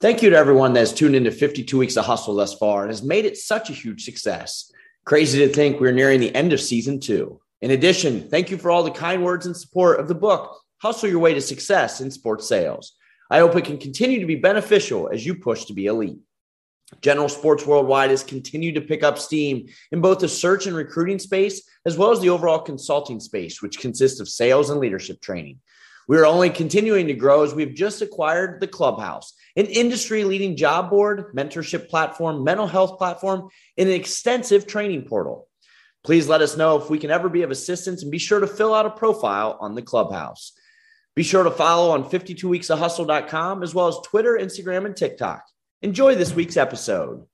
Thank you to everyone that has tuned into 52 Weeks of Hustle thus far and has made it such a huge success. Crazy to think we're nearing the end of season two. In addition, thank you for all the kind words and support of the book, Hustle Your Way to Success in Sports Sales. I hope it can continue to be beneficial as you push to be elite. General Sports Worldwide has continued to pick up steam in both the search and recruiting space, as well as the overall consulting space, which consists of sales and leadership training. We are only continuing to grow as we've just acquired the Clubhouse, an industry leading job board, mentorship platform, mental health platform, and an extensive training portal. Please let us know if we can ever be of assistance and be sure to fill out a profile on the Clubhouse. Be sure to follow on 52weeksofhustle.com as well as Twitter, Instagram, and TikTok. Enjoy this week's episode.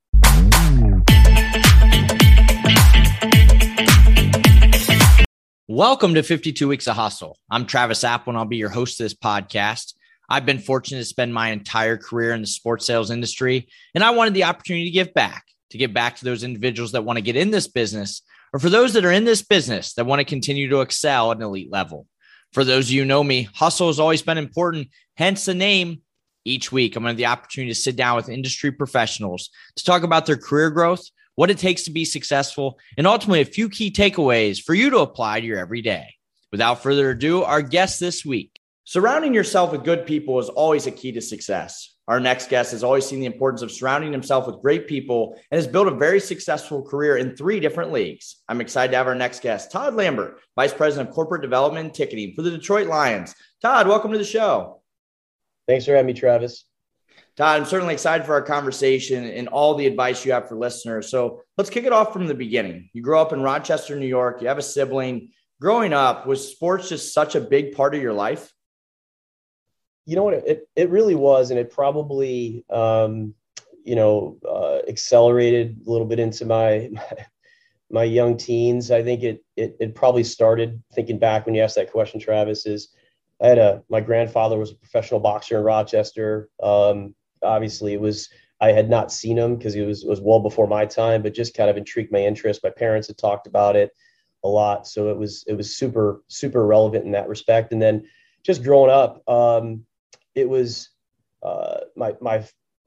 Welcome to 52 Weeks of Hustle. I'm Travis Apel, and I'll be your host of this podcast. I've been fortunate to spend my entire career in the sports sales industry, and I wanted the opportunity to give back, to give back to those individuals that want to get in this business, or for those that are in this business that want to continue to excel at an elite level. For those of you know me, hustle has always been important, hence the name. Each week, I'm going to have the opportunity to sit down with industry professionals to talk about their career growth, what it takes to be successful, and ultimately a few key takeaways for you to apply to your everyday. Without further ado, our guest this week. Surrounding yourself with good people is always a key to success. Our next guest has always seen the importance of surrounding himself with great people and has built a very successful career in three different leagues. I'm excited to have our next guest, Todd Lambert, Vice President of Corporate Development and Ticketing for the Detroit Lions. Todd, welcome to the show. Thanks for having me, Travis. Todd, I'm certainly excited for our conversation and all the advice you have for listeners. So let's kick it off from the beginning. You grew up in Rochester, New York. You have a sibling. Growing up, was sports just such a big part of your life? You know what? It, it really was. And it probably, um, you know, uh, accelerated a little bit into my, my, my young teens. I think it, it, it probably started thinking back when you asked that question, Travis, is I had a, my grandfather was a professional boxer in Rochester. Um, obviously it was I had not seen him because it was was well before my time, but just kind of intrigued my interest. My parents had talked about it a lot, so it was it was super super relevant in that respect. And then just growing up, um, it was uh, my my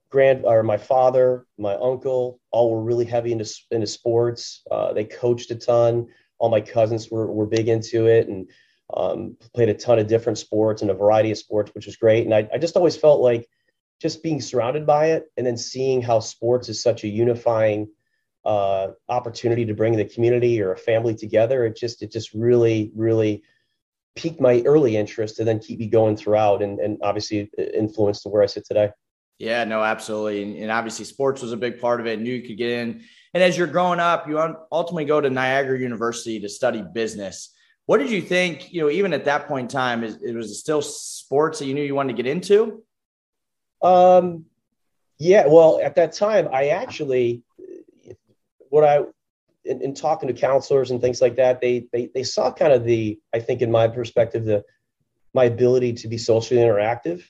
grand or my father, my uncle, all were really heavy into into sports. Uh, they coached a ton. All my cousins were were big into it and um, played a ton of different sports and a variety of sports, which was great. And I, I just always felt like just being surrounded by it and then seeing how sports is such a unifying uh, opportunity to bring the community or a family together it just it just really really piqued my early interest and then keep me going throughout and, and obviously influenced to where i sit today. Yeah no absolutely. And, and obviously sports was a big part of it knew you could get in. And as you're growing up you ultimately go to niagara university to study business. What did you think you know even at that point in time is it was still sports that you knew you wanted to get into? Um, yeah, well, at that time, I actually, what I, in, in, talking to counselors and things like that, they, they, they saw kind of the, I think in my perspective, the, my ability to be socially interactive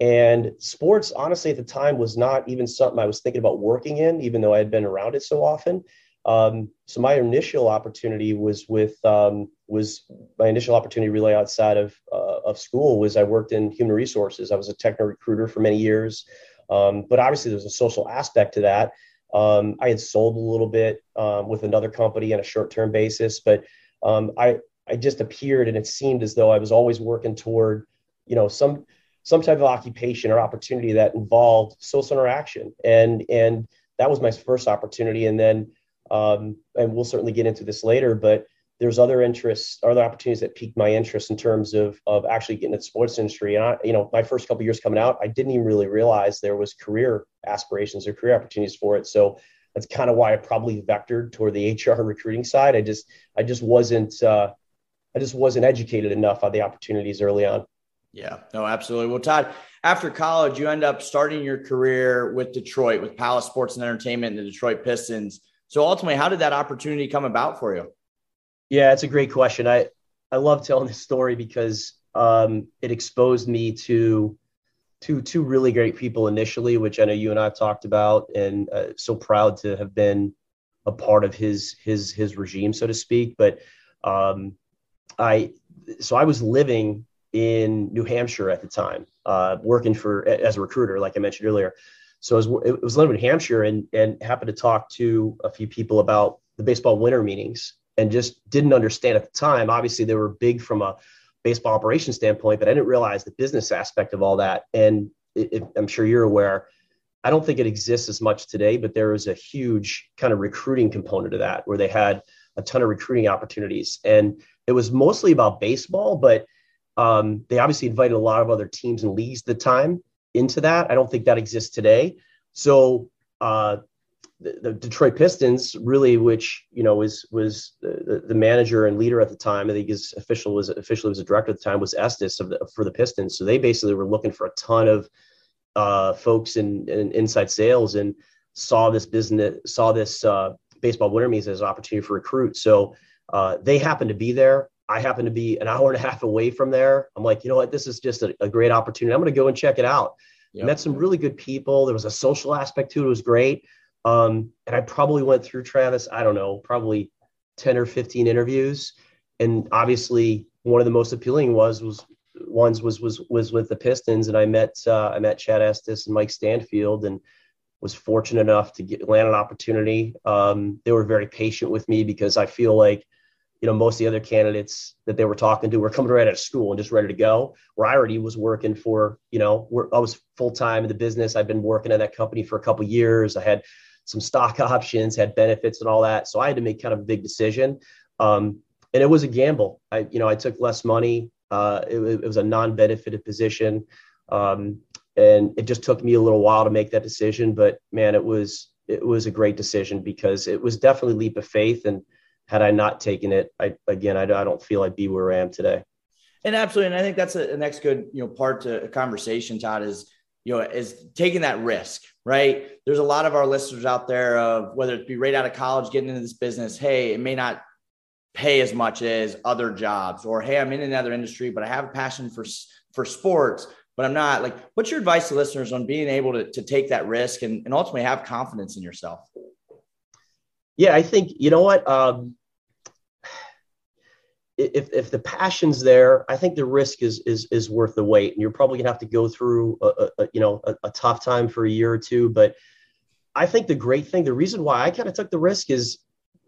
and sports, honestly, at the time was not even something I was thinking about working in, even though I had been around it so often. Um, so my initial opportunity was with um, was my initial opportunity really outside of uh, of school was I worked in human resources. I was a techno recruiter for many years, um, but obviously there's a social aspect to that. Um, I had sold a little bit um, with another company on a short term basis, but um, I I just appeared and it seemed as though I was always working toward you know some some type of occupation or opportunity that involved social interaction. And and that was my first opportunity. And then um, and we'll certainly get into this later, but there's other interests, other opportunities that piqued my interest in terms of of actually getting into the sports industry. And I, you know, my first couple years coming out, I didn't even really realize there was career aspirations or career opportunities for it. So that's kind of why I probably vectored toward the HR recruiting side. I just I just wasn't uh, I just wasn't educated enough on the opportunities early on. Yeah, no, absolutely. Well, Todd, after college, you end up starting your career with Detroit, with Palace Sports and Entertainment and the Detroit Pistons. So ultimately, how did that opportunity come about for you? Yeah, it's a great question. I I love telling this story because um, it exposed me to two two really great people initially, which I know you and I have talked about, and uh, so proud to have been a part of his his his regime, so to speak. But um, I so I was living in New Hampshire at the time, uh, working for as a recruiter, like I mentioned earlier. So it was, was New Hampshire, and and happened to talk to a few people about the baseball winter meetings, and just didn't understand at the time. Obviously, they were big from a baseball operation standpoint, but I didn't realize the business aspect of all that. And it, it, I'm sure you're aware. I don't think it exists as much today, but there was a huge kind of recruiting component to that, where they had a ton of recruiting opportunities, and it was mostly about baseball, but um, they obviously invited a lot of other teams and leagues at the time into that. I don't think that exists today. So uh, the, the, Detroit Pistons, really, which you know was was the, the, manager and leader at the time. I think his official was officially was a director at the time was Estes of the, for the Pistons. So they basically were looking for a ton of uh, folks in, in, inside sales and saw this business saw this uh, baseball winter meetings as an opportunity for recruit. So uh, they happened to be there. I happen to be an hour and a half away from there. I'm like, you know what? This is just a, a great opportunity. I'm going to go and check it out. Yep. Met some really good people. There was a social aspect to it. It was great. Um, and I probably went through Travis, I don't know, probably 10 or 15 interviews. And obviously one of the most appealing was, was ones was, was, was with the Pistons. And I met, uh, I met Chad Estes and Mike Stanfield and was fortunate enough to get land an opportunity. Um, they were very patient with me because I feel like you know, most of the other candidates that they were talking to were coming right out of school and just ready to go. Where I already was working for, you know, I was full time in the business. I've been working at that company for a couple years. I had some stock options, had benefits and all that. So I had to make kind of a big decision. Um, and it was a gamble. I, you know, I took less money. Uh, it, it, was a non-benefited position. Um, and it just took me a little while to make that decision, but man, it was, it was a great decision because it was definitely leap of faith. And, had I not taken it, I again, I, I don't feel I'd be where I am today. And absolutely, and I think that's a, a next good you know part to a conversation, Todd, is you know is taking that risk, right? There's a lot of our listeners out there of whether it be right out of college, getting into this business. Hey, it may not pay as much as other jobs, or hey, I'm in another industry, but I have a passion for for sports, but I'm not like. What's your advice to listeners on being able to, to take that risk and, and ultimately have confidence in yourself? Yeah, I think you know what. Um, if, if the passion's there, I think the risk is is is worth the wait. And you're probably gonna have to go through a, a you know a, a, tough time for a year or two. But I think the great thing, the reason why I kind of took the risk is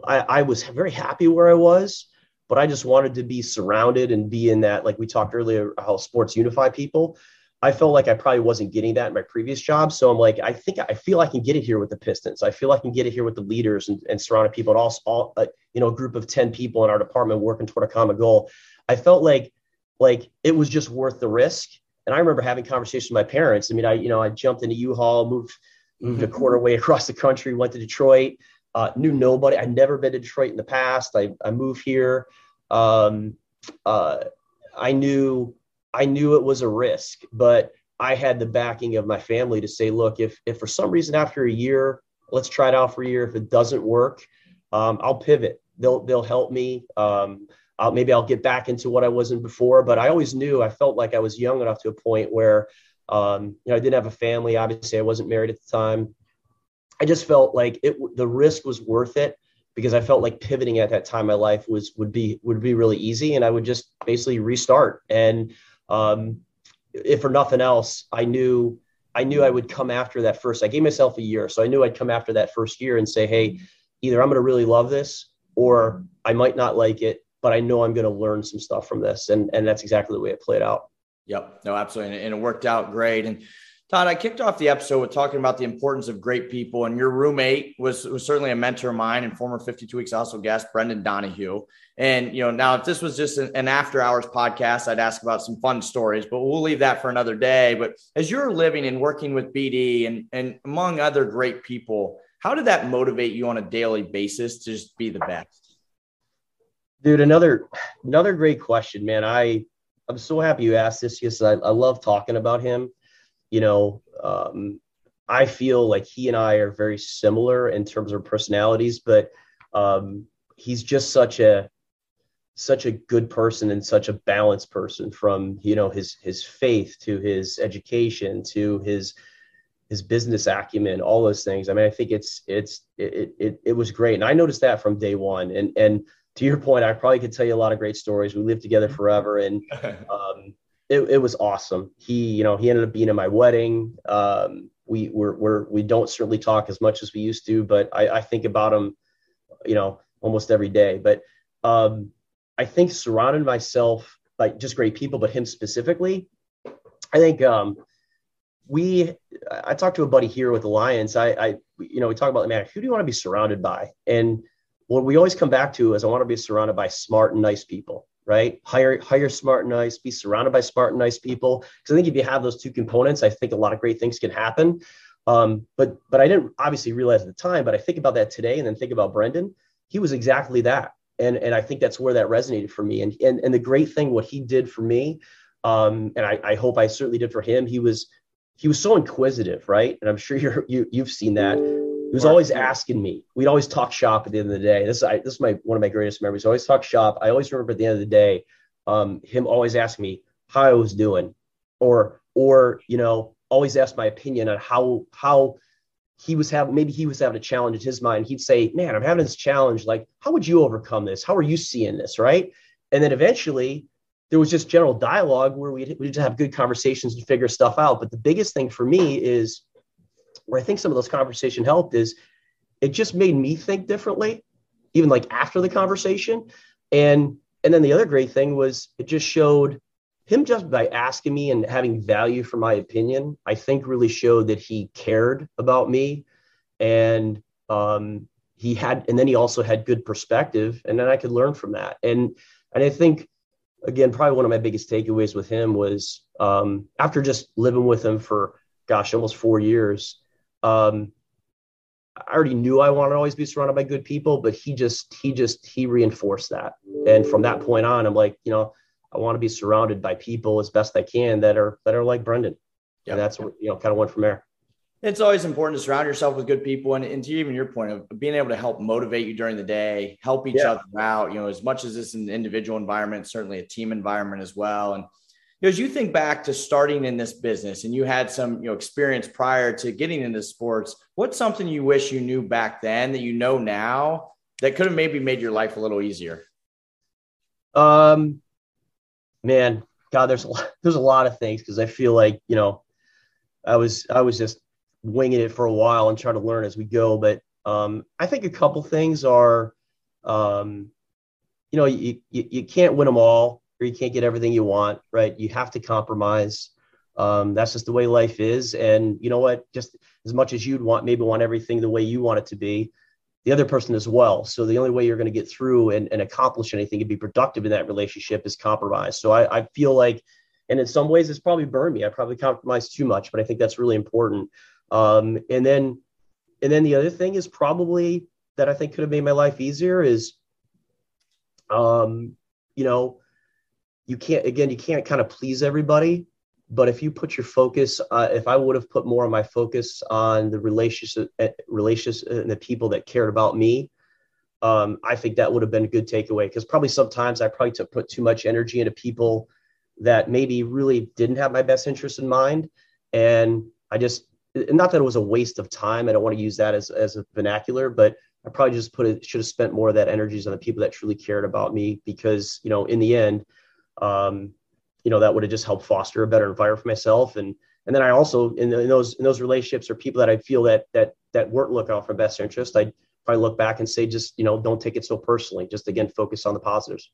I, I was very happy where I was, but I just wanted to be surrounded and be in that, like we talked earlier, how sports unify people. I felt like I probably wasn't getting that in my previous job. So I'm like, I think I feel I can get it here with the Pistons. I feel I can get it here with the leaders and, and surrounded people and also all, uh, you know, a group of 10 people in our department working toward a common goal. I felt like, like it was just worth the risk. And I remember having conversations with my parents. I mean, I, you know, I jumped into U-Haul, moved, moved mm-hmm. a quarter way across the country, went to Detroit, uh, knew nobody. I'd never been to Detroit in the past. I, I moved here. Um, uh, I knew, I knew it was a risk, but I had the backing of my family to say, look, if if for some reason after a year, let's try it out for a year. If it doesn't work, um, I'll pivot. They'll they'll help me. Um, I'll, maybe I'll get back into what I wasn't before. But I always knew I felt like I was young enough to a point where um, you know I didn't have a family. Obviously, I wasn't married at the time. I just felt like it the risk was worth it because I felt like pivoting at that time in my life was would be would be really easy, and I would just basically restart and um, if for nothing else, I knew I knew I would come after that first. I gave myself a year, so I knew I'd come after that first year and say, "Hey, either I'm going to really love this, or I might not like it, but I know I'm going to learn some stuff from this." And and that's exactly the way it played out. Yep, no, absolutely, and it worked out great. And Todd, I kicked off the episode with talking about the importance of great people, and your roommate was, was certainly a mentor of mine and former 52 Weeks also guest, Brendan Donahue. And you know, now if this was just an, an after hours podcast, I'd ask about some fun stories, but we'll leave that for another day. But as you're living and working with BD and and among other great people, how did that motivate you on a daily basis to just be the best? Dude, another another great question, man. I I'm so happy you asked this because I, I love talking about him you know, um, I feel like he and I are very similar in terms of personalities, but um, he's just such a such a good person and such a balanced person from you know his his faith to his education to his his business acumen all those things. I mean i think it's it's it, it it was great. And i noticed that from day one. And and to your point i probably could tell you a lot of great stories. We lived together forever and um it, it was awesome. He, you know, he ended up being at my wedding. Um, we we're, we're we don't certainly talk as much as we used to, but I, I think about him, you know, almost every day. But um, I think surrounded myself by just great people, but him specifically, I think um, we. I talked to a buddy here with Lions. I, I you know, we talk about the man, who do you want to be surrounded by? And what we always come back to is I want to be surrounded by smart and nice people right? Hire hire smart and nice, be surrounded by smart and nice people. Because I think if you have those two components, I think a lot of great things can happen. Um, but but I didn't obviously realize at the time, but I think about that today and then think about Brendan. He was exactly that. And, and I think that's where that resonated for me. And, and, and the great thing, what he did for me, um, and I, I hope I certainly did for him, he was he was so inquisitive, right? And I'm sure you're, you you've seen that he was always asking me. We'd always talk shop at the end of the day. This, I, this is my one of my greatest memories. Always talk shop. I always remember at the end of the day, um, him always asking me how I was doing, or or you know, always ask my opinion on how how he was having. Maybe he was having a challenge in his mind. He'd say, "Man, I'm having this challenge. Like, how would you overcome this? How are you seeing this?" Right? And then eventually, there was just general dialogue where we'd, we'd have good conversations and figure stuff out. But the biggest thing for me is where I think some of those conversation helped is it just made me think differently, even like after the conversation. And and then the other great thing was it just showed him just by asking me and having value for my opinion, I think really showed that he cared about me. And um, he had, and then he also had good perspective. And then I could learn from that. And and I think again, probably one of my biggest takeaways with him was um, after just living with him for gosh, almost four years, um, I already knew I wanted to always be surrounded by good people, but he just he just he reinforced that. And from that point on, I'm like, you know, I want to be surrounded by people as best I can that are that are like Brendan. Yeah. And that's what you know, kind of went from there. It's always important to surround yourself with good people, and, and to even your point of being able to help motivate you during the day, help each yeah. other out. You know, as much as this is an individual environment, certainly a team environment as well. And as you think back to starting in this business and you had some you know experience prior to getting into sports what's something you wish you knew back then that you know now that could have maybe made your life a little easier? Um man god there's a lot, there's a lot of things because i feel like you know i was i was just winging it for a while and trying to learn as we go. But um i think a couple things are um you know you, you, you can't win them all or you can't get everything you want, right? You have to compromise. Um, that's just the way life is. And you know what? Just as much as you'd want, maybe want everything the way you want it to be, the other person as well. So the only way you're going to get through and, and accomplish anything and be productive in that relationship is compromise. So I, I feel like, and in some ways, it's probably burned me. I probably compromised too much, but I think that's really important. Um, and then, and then the other thing is probably that I think could have made my life easier is, um, you know, you can't again you can't kind of please everybody but if you put your focus uh, if i would have put more of my focus on the relationship uh, relationships and the people that cared about me um, i think that would have been a good takeaway because probably sometimes i probably took put too much energy into people that maybe really didn't have my best interest in mind and i just not that it was a waste of time i don't want to use that as, as a vernacular but i probably just put it should have spent more of that energies on the people that truly cared about me because you know in the end um, you know that would have just helped foster a better environment for myself and and then I also in, in those in those relationships or people that I feel that that that weren't looking out for best interest. I probably look back and say just you know don't take it so personally. Just again focus on the positives.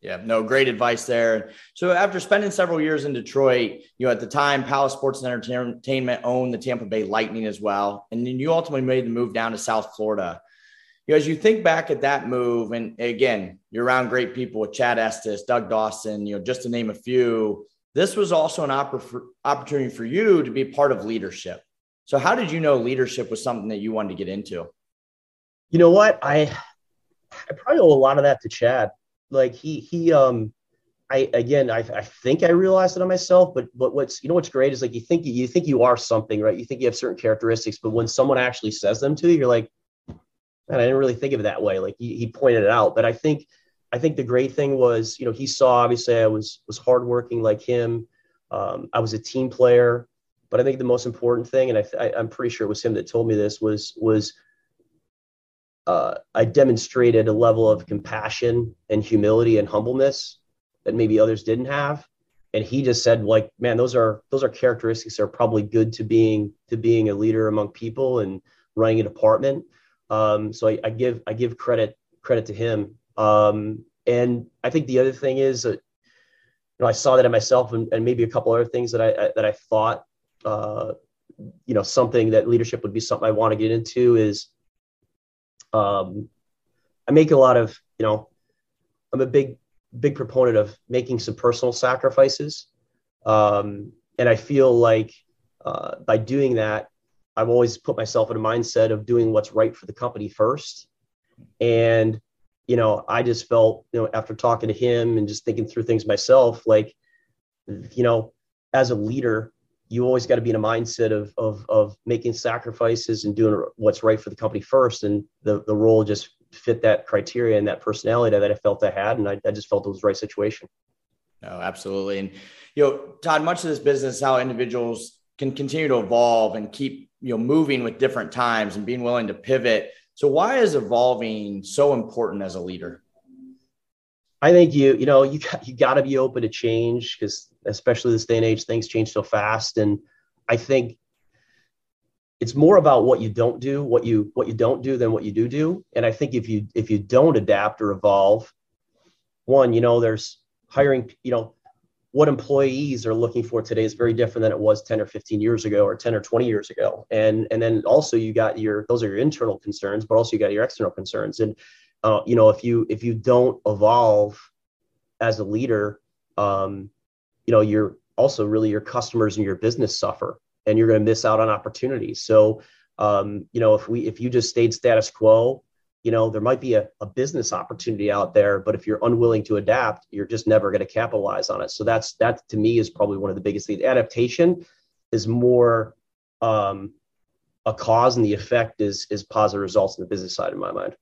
Yeah, no, great advice there. So after spending several years in Detroit, you know, at the time, Palace Sports and Entertainment owned the Tampa Bay Lightning as well. And then you ultimately made the move down to South Florida you know, as you think back at that move, and again, you're around great people with Chad Estes, Doug Dawson, you know, just to name a few. This was also an oppor- opportunity for you to be part of leadership. So, how did you know leadership was something that you wanted to get into? You know what? I I probably owe a lot of that to Chad. Like he he um I again I, I think I realized it on myself, but but what's you know what's great is like you think you think you are something, right? You think you have certain characteristics, but when someone actually says them to you, you're like, and I didn't really think of it that way. Like he, he pointed it out, but I think I think the great thing was, you know, he saw obviously I was was hardworking like him. Um, I was a team player, but I think the most important thing, and I, am pretty sure it was him that told me this, was was uh, I demonstrated a level of compassion and humility and humbleness that maybe others didn't have. and he just said like man those are those are characteristics that are probably good to being to being a leader among people and running a department um, so I, I, give i give credit credit to him um, and i think the other thing is that you know i saw that in myself and, and maybe a couple other things that i, I that i thought uh, you know something that leadership would be something i want to get into is um, i make a lot of you know i'm a big big proponent of making some personal sacrifices. Um, and I feel like uh, by doing that, I've always put myself in a mindset of doing what's right for the company first. And, you know, I just felt, you know, after talking to him and just thinking through things myself, like, you know, as a leader, you always got to be in a mindset of, of, of making sacrifices and doing what's right for the company first. And the, the role just fit that criteria and that personality that I felt I had. And I, I just felt it was the right situation. No, absolutely. And, you know, Todd, much of this business, how individuals can continue to evolve and keep, you know, moving with different times and being willing to pivot. So why is evolving so important as a leader? I think you, you know, you got, you got to be open to change because especially this day and age, things change so fast. And I think it's more about what you don't do what you what you don't do than what you do do and i think if you if you don't adapt or evolve one you know there's hiring you know what employees are looking for today is very different than it was 10 or 15 years ago or 10 or 20 years ago and and then also you got your those are your internal concerns but also you got your external concerns and uh, you know if you if you don't evolve as a leader um, you know you're also really your customers and your business suffer and you're going to miss out on opportunities. So, um, you know, if we if you just stayed status quo, you know, there might be a, a business opportunity out there, but if you're unwilling to adapt, you're just never going to capitalize on it. So that's that to me is probably one of the biggest things. Adaptation is more um, a cause, and the effect is is positive results in the business side, in my mind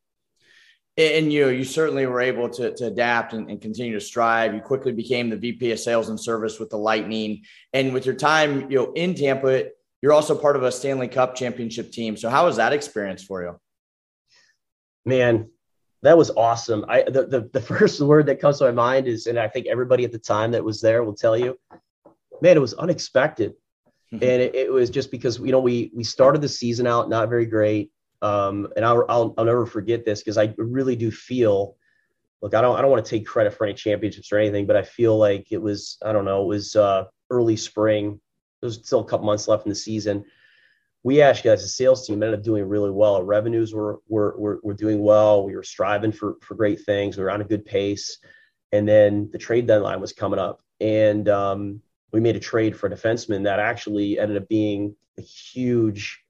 and you you certainly were able to, to adapt and, and, continue to strive. You quickly became the VP of Sales and Service with the Lightning, and with your time you know in Tampa, you're also part of a Stanley Cup championship team. So how was that experience for you? Man, that was awesome. I the, the, the first word that comes to my mind is, and I think everybody at the time that was there will tell you, man, it was unexpected. Mm-hmm. And it, it was just because you know we we started the season out not very great um, and I'll, I'll, I'll never forget this because I really do feel, look, I don't, I don't want to take credit for any championships or anything, but I feel like it was, I don't know, it was uh, early spring. There's still a couple months left in the season. We actually, as a sales team, ended up doing really well. Our revenues were, were, were, were doing well. We were striving for, for great things. We were on a good pace. And then the trade deadline was coming up. And um, we made a trade for a defenseman that actually ended up being a huge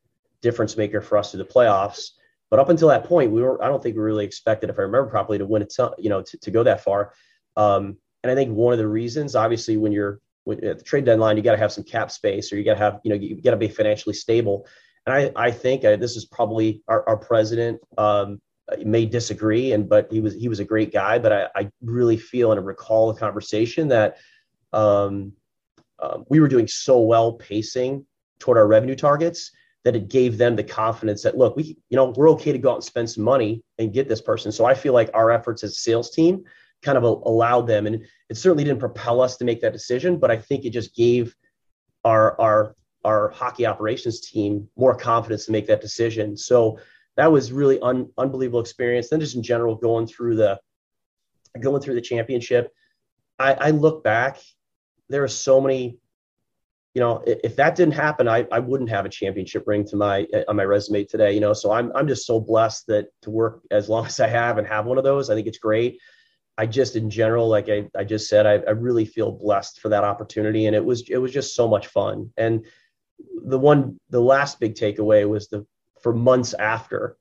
difference maker for us through the playoffs. But up until that point, we were I don't think we really expected, if I remember properly, to win it, you know, to, to go that far. Um, and I think one of the reasons, obviously, when you're at the trade deadline, you got to have some cap space, or you got to have, you know, you got to be financially stable. And I, I think uh, this is probably our, our president um, may disagree, and but he was he was a great guy. But I, I really feel and recall the conversation that um, uh, we were doing so well pacing toward our revenue targets that it gave them the confidence that look, we you know we're okay to go out and spend some money and get this person. So I feel like our efforts as a sales team kind of allowed them, and it certainly didn't propel us to make that decision, but I think it just gave our our our hockey operations team more confidence to make that decision. So that was really un, unbelievable experience. Then just in general, going through the going through the championship, I, I look back. There are so many you know, if that didn't happen, I, I wouldn't have a championship ring to my eh, on my resume today. You know, so I'm I'm just so blessed that to work as long as I have and have one of those. I think it's great. I just in general, like I, I just said, I, I really feel blessed for that opportunity, and it was it was just so much fun. And the one, the last big takeaway was the for months after,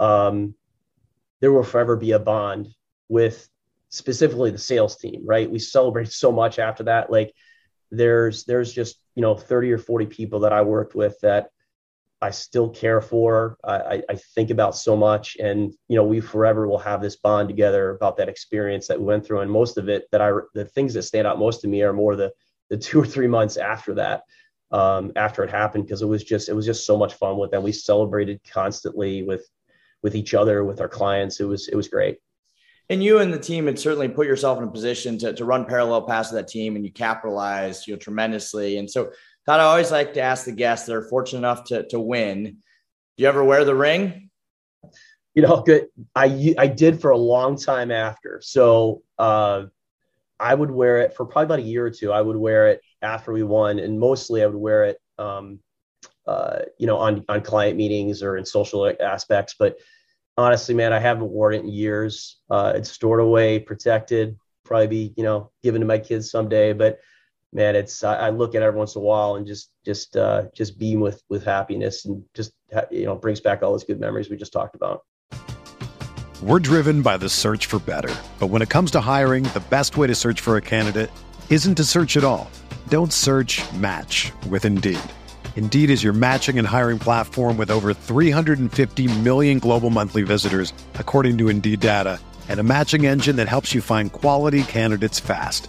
um, there will forever be a bond with specifically the sales team. Right, we celebrated so much after that, like there's there's just you know 30 or 40 people that I worked with that I still care for. I, I think about so much, and you know we forever will have this bond together about that experience that we went through. And most of it that I the things that stand out most to me are more the the two or three months after that, um, after it happened, because it was just it was just so much fun with them. We celebrated constantly with with each other, with our clients. It was it was great and you and the team had certainly put yourself in a position to, to run parallel paths to that team and you capitalized you know tremendously and so Todd, I always like to ask the guests that are fortunate enough to, to win. Do you ever wear the ring? You know, good. I I did for a long time after. So uh, I would wear it for probably about a year or two. I would wear it after we won, and mostly I would wear it, um, uh, you know, on on client meetings or in social aspects. But honestly, man, I haven't worn it in years. Uh, it's stored away, protected. Probably be, you know, given to my kids someday. But man, it's I, I look at it every once in a while and just just uh, just beam with with happiness and just you know brings back all those good memories we just talked about. We're driven by the search for better, but when it comes to hiring, the best way to search for a candidate isn't to search at all. Don't search. Match with Indeed. Indeed is your matching and hiring platform with over 350 million global monthly visitors, according to Indeed data, and a matching engine that helps you find quality candidates fast.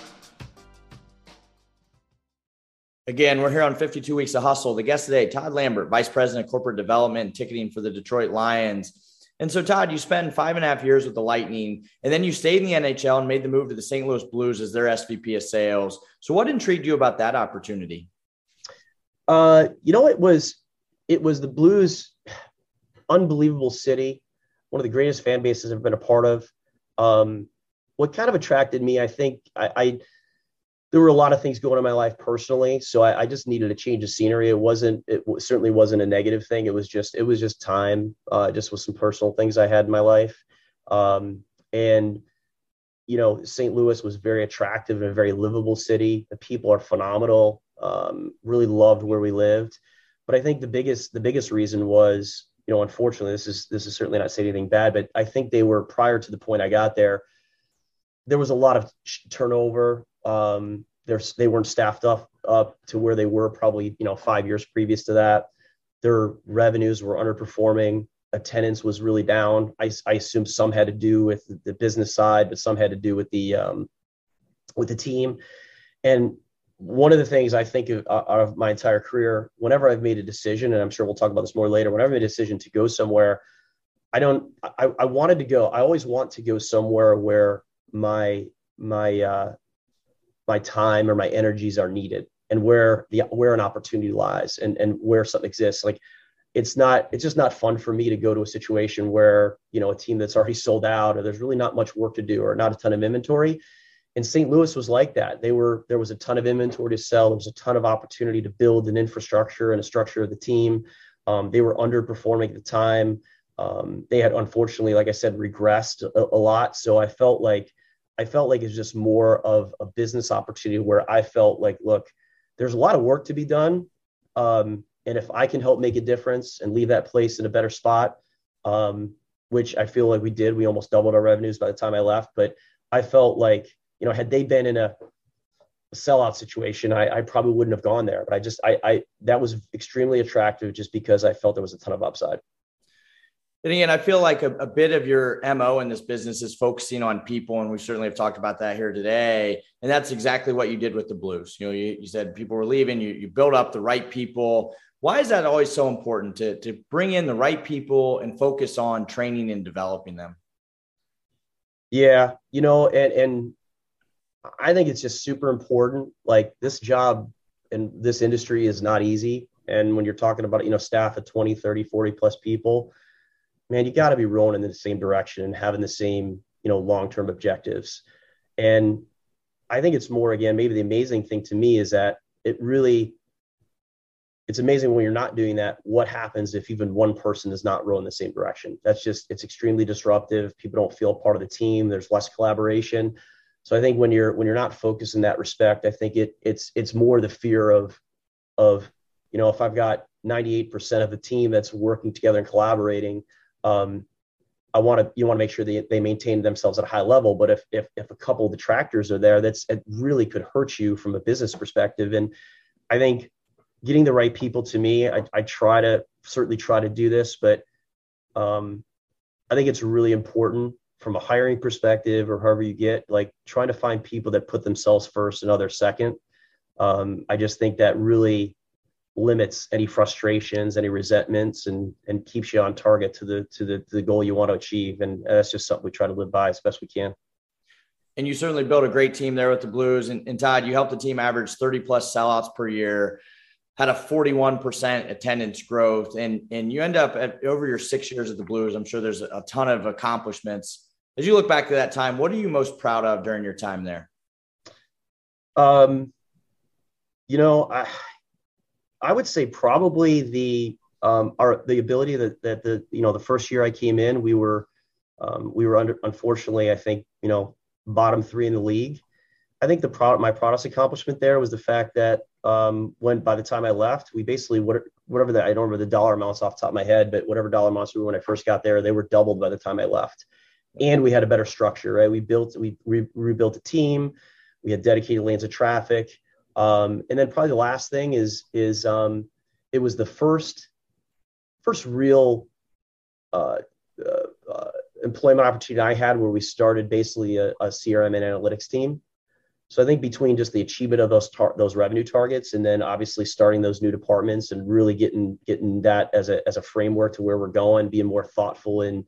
Again, we're here on 52 Weeks of Hustle. The guest today, Todd Lambert, Vice President of Corporate Development and Ticketing for the Detroit Lions. And so, Todd, you spent five and a half years with the Lightning, and then you stayed in the NHL and made the move to the St. Louis Blues as their SVP of sales. So, what intrigued you about that opportunity? Uh, you know, it was it was the Blues, unbelievable city, one of the greatest fan bases I've been a part of. Um, what kind of attracted me, I think, I, I there were a lot of things going on in my life personally so I, I, just needed a change of scenery. It wasn't it w- certainly wasn't a negative thing. It was just it was just time uh, just with some personal things i had in my life. Um, and you know st louis was very attractive and a very livable city. The people are phenomenal. Um, really loved where we lived. But i think the biggest the biggest reason was you know unfortunately this is this is certainly not saying anything bad but i think they were prior to the point i got there there was a lot of turnover um, they weren't staffed up up to where they were probably you know five years previous to that. Their revenues were underperforming. Attendance was really down. I, I assume some had to do with the business side, but some had to do with the um, with the team. And one of the things I think of, uh, of my entire career, whenever I've made a decision, and I'm sure we'll talk about this more later, whenever I made a decision to go somewhere, I don't. I, I wanted to go. I always want to go somewhere where my my uh, my time or my energies are needed and where the where an opportunity lies and and where something exists. Like it's not it's just not fun for me to go to a situation where you know a team that's already sold out or there's really not much work to do or not a ton of inventory. And st louis was like that. They were there was a ton of inventory to sell. There was a ton of opportunity to build an infrastructure and a structure of the team. Um, they were underperforming at the time. Um, they had unfortunately like i said regressed a, a lot. So i felt like I felt like it's just more of a business opportunity where I felt like, look, there's a lot of work to be done. Um, and if I can help make a difference and leave that place in a better spot, um, which I feel like we did, we almost doubled our revenues by the time I left. But I felt like, you know, had they been in a, sellout situation, I, I, probably wouldn't have gone there. But I just, I, I, that was extremely attractive just because I felt there was a ton of upside. And again, I feel like a, a, bit of your MO in this business is focusing on people. And we certainly have talked about that here today. And that's exactly what you did with the Blues. You know, you, you said people were leaving, you, you built up the right people. Why is that always so important to, to bring in the right people and focus on training and developing them? Yeah, you know, and, and I think it's just super important. Like this job and this industry is not easy. And when you're talking about, you know, staff of 20, 30, 40 plus people, man, you got to be rolling in the same direction and having the same, you know, long-term objectives. And I think it's more again, maybe the amazing thing to me is that it really it's amazing when you're not doing that what happens if even one person is not rowing the same direction? That's just it's extremely disruptive. People don't feel part of the team. There's less collaboration. So i think when you're when you're not focused in that respect i think it it's it's more the fear of of you know if i've got 98% of the team that's working together and collaborating um, I want to you want to make sure they, they maintain themselves at a high level. But if if if a couple of detractors are there, that's it really could hurt you from a business perspective. And I think getting the right people to me, I, I try to certainly try to do this, but um, I think it's really important from a hiring perspective or however you get like trying to find people that put themselves first and others second. Um, I just think that really limits any frustrations, any resentments, and and keeps you on target to the to the to the goal you want to achieve. And that's just something we try to live by as best we can. And you certainly built a great team there with the Blues. And, and Todd, you helped the team average 30 plus sellouts per year, had a 41% attendance growth, and and you end up at over your six years at the Blues. I'm sure there's a ton of accomplishments. As you look back to that time, what are you most proud of during your time there? Um, you know, I I would say probably the um, our the ability that that the you know the first year I came in we were um, we were under unfortunately I think you know bottom three in the league. I think the product my proudest accomplishment there was the fact that um, when by the time I left we basically what, whatever the I don't remember the dollar amounts off the top of my head but whatever dollar amounts we were when I first got there they were doubled by the time I left. And we had a better structure right? We built we re- rebuilt a team. We had dedicated lanes of traffic um, and then probably the last thing is is um, it was the first first real uh, uh, uh, employment opportunity I had where we started basically a, a, CRM and analytics team. So I think between just the achievement of those tar- those revenue targets and then obviously starting those new departments and really getting getting that as a as a framework to where we're going, being more thoughtful in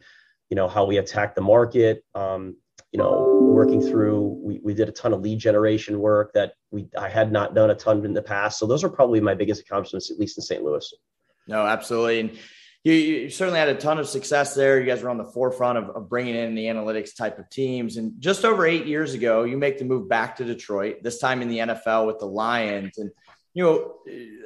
you know how we attack the market, um, you know, working through, we, we did a ton of lead generation work that we I had not done a ton in the past. So those are probably my biggest accomplishments, at least in St. Louis. No, absolutely. And you, you certainly had a ton of success there. You guys were on the forefront of, of bringing in the analytics type of teams. And just over eight years ago, you make the move back to Detroit, this time in the NFL with the Lions. And you know,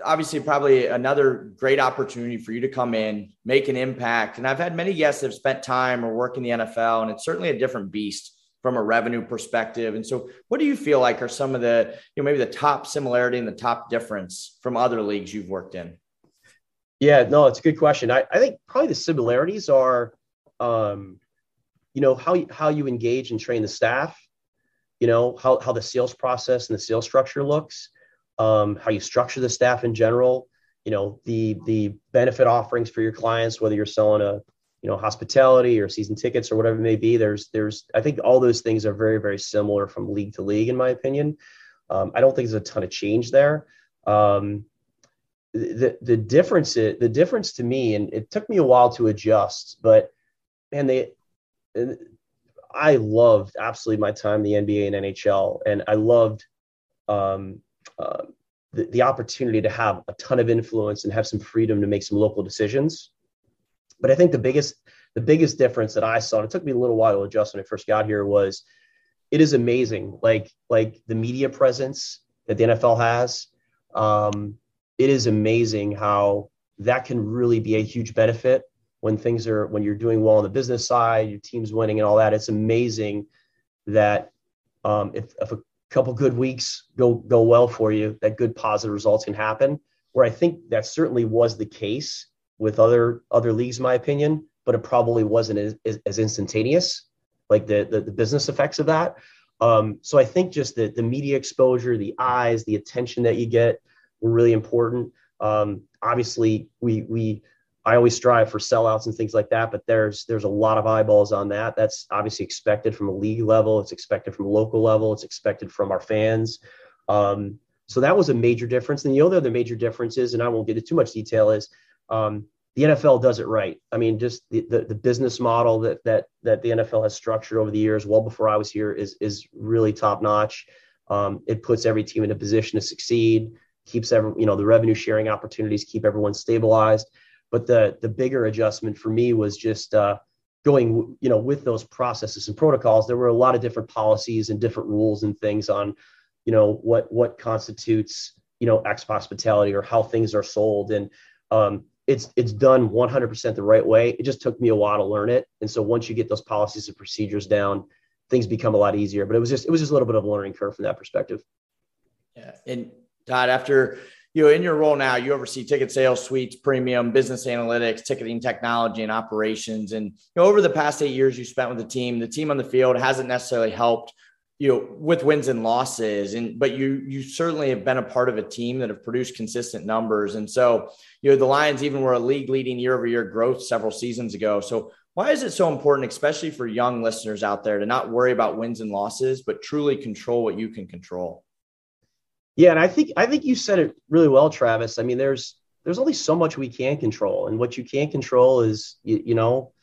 obviously, probably another great opportunity for you to come in, make an impact. And I've had many guests that have spent time or work in the NFL, and it's certainly a different beast from a revenue perspective. And so, what do you feel like are some of the, you know, maybe the top similarity and the top difference from other leagues you've worked in? Yeah, no, it's a good question. I, I think probably the similarities are, um, you know, how how you engage and train the staff, you know, how how the sales process and the sales structure looks, um, how you structure the staff in general, you know, the the benefit offerings for your clients, whether you're selling a you know hospitality or season tickets or whatever it may be there's there's i think all those things are very very similar from league to league in my opinion. Um, i don't think there's a ton of change there. Um, the the difference the difference to me and it took me a while to adjust but man they i loved absolutely my time the nba and nhl and i loved um, uh, the, the opportunity to have a ton of influence and have some freedom to make some local decisions but I think the biggest the biggest difference that I saw, and it took me a little while to adjust when I first got here, was it is amazing. Like like the media presence that the NFL has. Um, it is amazing how that can really be a huge benefit when things are when you're doing well on the business side, your team's winning and all that. It's amazing that um, if, if a couple good weeks go go well for you, that good positive results can happen. Where I think that certainly was the case with other other leagues, in my opinion, but it probably wasn't as, as, instantaneous, like the, the, the business effects of that. Um, so I think just the the media exposure, the eyes, the attention that you get were really important. Um, obviously, we we I always strive for sellouts and things like that, but there's there's a lot of eyeballs on that. That's obviously expected from a league level. It's expected from a local level. It's expected from our fans. Um, so that was a major difference. And the other major difference is, and I won't get into too much detail, is um, the NFL does it right. I mean, just the, the, the, business model that that that the NFL has structured over the years, well before I was here, is is really top notch. Um, it puts every team in a position to succeed, keeps every you know the revenue sharing opportunities, keep everyone stabilized. But the the bigger adjustment for me was just uh, going you know with those processes and protocols. There were a lot of different policies and different rules and things on you know what what constitutes you know, X hospitality or how things are sold. And um, it's it's done 100% the right way. It just took me a while to learn it. And so once you get those policies and procedures down, things become a lot easier. But it was just it was just a little bit of a learning curve from that perspective. Yeah, and Todd, after you know, in your role now, you oversee ticket sales, suites, premium, business analytics, ticketing technology, and operations. And you know, over the past eight years you spent with the team, the team on the field hasn't necessarily helped you know with wins and losses and but you you certainly have been a part of a team that have produced consistent numbers. And so you know the lions even were a league leading year over year growth several seasons ago. So why is it so important especially for young listeners out there to not worry about wins and losses but truly control what you can control? Yeah, and I think I think you said it really well, Travis. I mean, there's there's only so much we can control, and what you can't control is you, you know,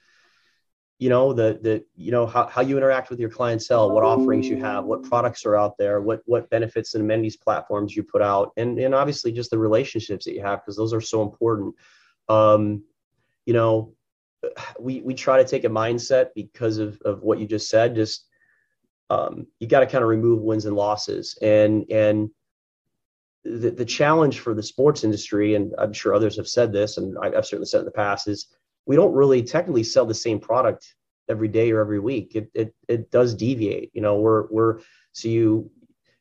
you know the the you know how, how you interact with your clientele, what offerings you have, what products are out there, what what benefits and amenities platforms you put out, and and obviously just the relationships that you have because those are so important. Um, you know, we we try to take a mindset because of of what you just said. Just um, you got to kind of remove wins and losses, and and the, the challenge for the sports industry, and I'm sure others have said this, and I've certainly said in the past, is we don't really technically sell the same product every day or every week. It it it does deviate. You know, we're we're so you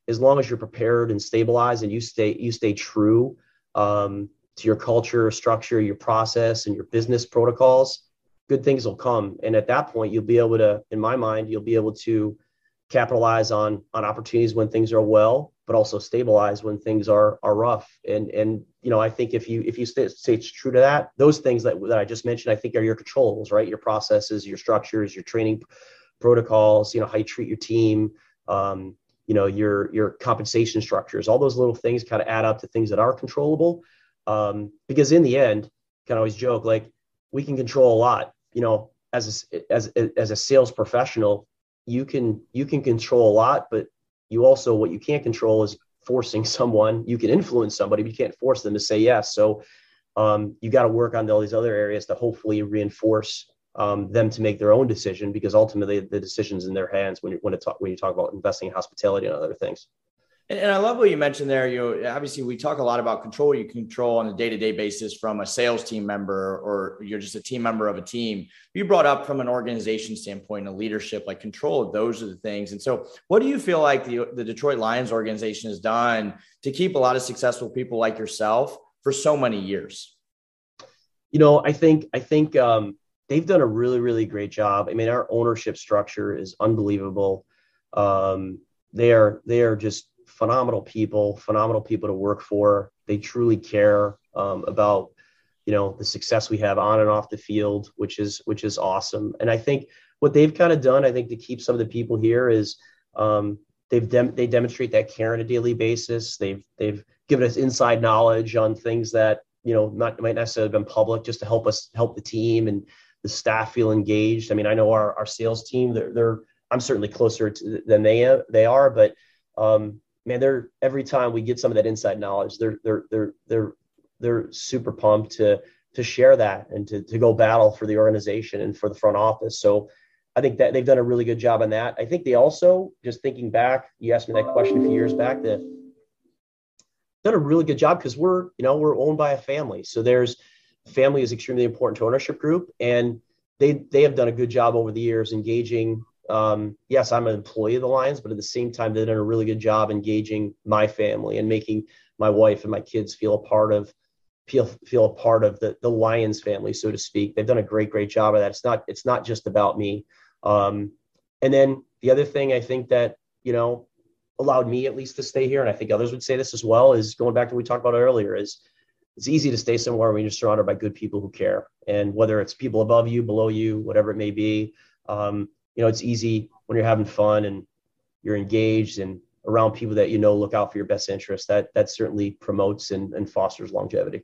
as long as you're prepared and stabilized and you stay you stay true um, to your culture, structure, your process, and your business protocols, good things will come. And at that point, you'll be able to, in my mind, you'll be able to capitalize on on opportunities when things are well but also stabilize when things are are rough. And and you know, I think if you if you stay, stay true to that, those things that, that I just mentioned, I think are your controls, right? Your processes, your structures, your training protocols, you know, how you treat your team, um, you know, your your compensation structures, all those little things kind of add up to things that are controllable. Um, because in the end, kind of always joke like we can control a lot. You know, as a, as as a sales professional, you can you can control a lot, but you also what you can't control is forcing someone. You can influence somebody but you can't force them to say yes. So um, you got to work on all these other areas to hopefully reinforce um, them to make their own decision because ultimately the decision's in their hands when you, when, talk, when you talk about investing in hospitality and other things and, and, I love what you mentioned there. You know, obviously we talk a lot about control. You control on a day-to-day basis from a sales team member, or you're just a team member of a team. You brought up from an organization standpoint, a leadership, like control. Those are the things. And so, what do you feel like the the Detroit Lions organization has done to keep a lot of successful people like yourself for so many years? You know, I think I think um, they've done a really really great job. I mean, our ownership structure is unbelievable. Um, they are they are just phenomenal people, phenomenal people to work for. They truly care um, about you know the success we have on and off the field, which is which is awesome. And I think what they've kind of done, I think, to keep some of the people here is um, they've dem- they demonstrate that care on a daily basis. They've they've given us inside knowledge on things that you know not might necessarily have been public, just to help us help the team and the staff feel engaged. I mean, I know our our sales team they're, they're I'm certainly closer to, than they they are, but um, man, they're every time we get some of that inside knowledge, they're they're they're they're they're super pumped to to share that and to to go battle for the organization and for the front office. So I think that they've done a really good job on that. I think they also, just thinking back, you asked me that question a few years back, that done a really good job because we're, you know, we're owned by a family. So there's family is extremely important to ownership group. And they they have done a good job over the years engaging um, yes, I'm an employee of the Lions, but at the same time, they've done a really good job engaging my family and making my wife and my kids feel a part of feel feel a part of the the Lions family, so to speak. They've done a great great job of that. It's not it's not just about me. Um, and then the other thing I think that you know allowed me at least to stay here, and I think others would say this as well, is going back to what we talked about earlier. Is it's easy to stay somewhere when you're surrounded by good people who care, and whether it's people above you, below you, whatever it may be. Um, you know, it's easy when you're having fun and you're engaged and around people that you know look out for your best interest. That that certainly promotes and, and fosters longevity.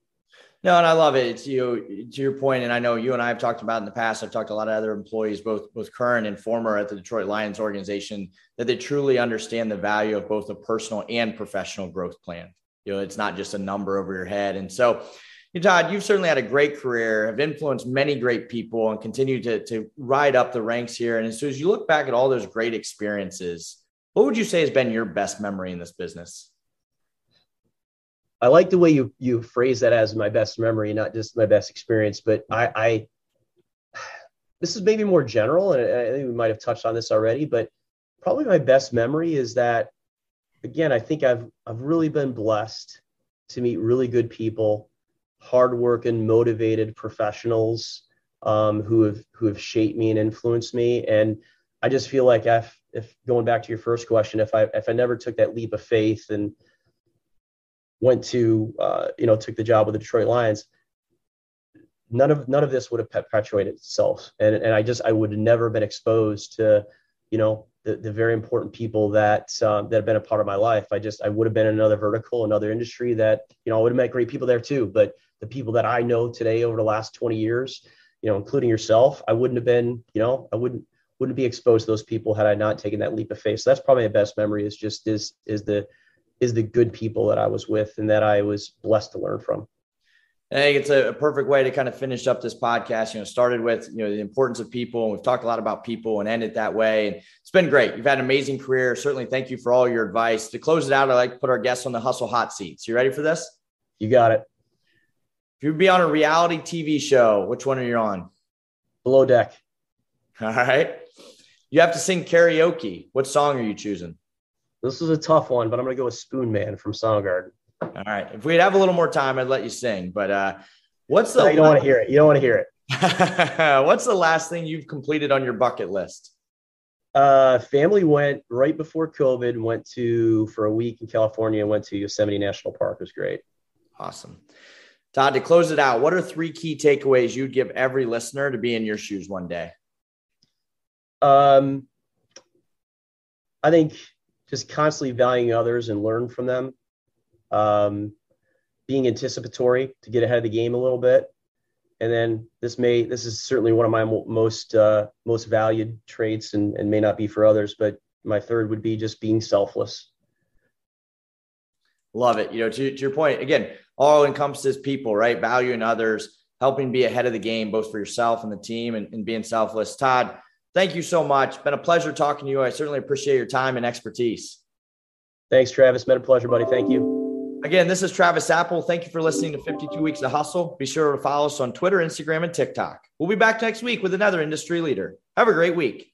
No, and I love it. It's you to your point, and I know you and I have talked about in the past. I've talked to a lot of other employees, both both current and former, at the Detroit Lions organization, that they truly understand the value of both a personal and professional growth plan. You know, it's not just a number over your head. And so, Todd, you've certainly had a great career, have influenced many great people, and continue to, to ride up the ranks here. And so, as you look back at all those great experiences, what would you say has been your best memory in this business? I like the way you you phrase that as my best memory, not just my best experience. But I, I this is maybe more general, and I think we might have touched on this already. But probably my best memory is that again, I think I've I've really been blessed to meet really good people, hardworking, motivated professionals um, who have who have shaped me and influenced me. And I just feel like if if going back to your first question, if I if I never took that leap of faith and went to uh, you know took the job with the Detroit Lions, none of none of this would have perpetuated itself. And and I just I would have never been exposed to you know the, the very important people that um, that have been a part of my life. I just I would have been in another vertical, another industry that you know I would have met great people there too. But the people that I know today over the last 20 years, you know, including yourself, I wouldn't have been, you know, I wouldn't wouldn't be exposed to those people had I not taken that leap of faith. So that's probably my best memory is just is is the is the good people that I was with and that I was blessed to learn from. I think it's a, perfect way to kind of finish up this podcast. You know, started with you know the importance of people, and we've talked a lot about people, and ended that way. And it's been great. You've had an amazing career. Certainly, thank you for all your advice. To close it out, I like to put our guests on the hustle hot seats. You ready for this? You got it. If you'd be on a reality TV show, which one are you on? Below Deck. All right. You have to sing karaoke. What song are you choosing? This is a tough one, but I'm going to go with Spoon Man from Soundgarden. All right. If we'd have a little more time, I'd let you sing. But uh, what's the? No, you don't want to hear it. You don't want to hear it. what's the last thing you've completed on your bucket list? Uh, family went right before COVID. Went to for a week in California. Went to Yosemite National Park. It was great. Awesome. Todd, to close it out, what are three key takeaways you'd give every listener to be in your shoes one day? Um, I think just constantly valuing others and learn from them um, being anticipatory to get ahead of the game a little bit. And then this may this is certainly one of my most uh, most valued traits and, and may not be for others, but my third would be just being selfless. Love it. You know, to, to your point, again, all encompasses people, right? Valuing others, helping be ahead of the game, both for yourself and the team and, and being selfless. Todd, thank you so much. Been a pleasure talking to you. I certainly appreciate your time and expertise. Thanks, Travis. Been a pleasure, buddy. Thank you. Again, this is Travis Apel. Thank you for listening to 52 Weeks of Hustle. Be sure to follow us on Twitter, Instagram, and TikTok. We'll be back next week with another industry leader. Have a great week.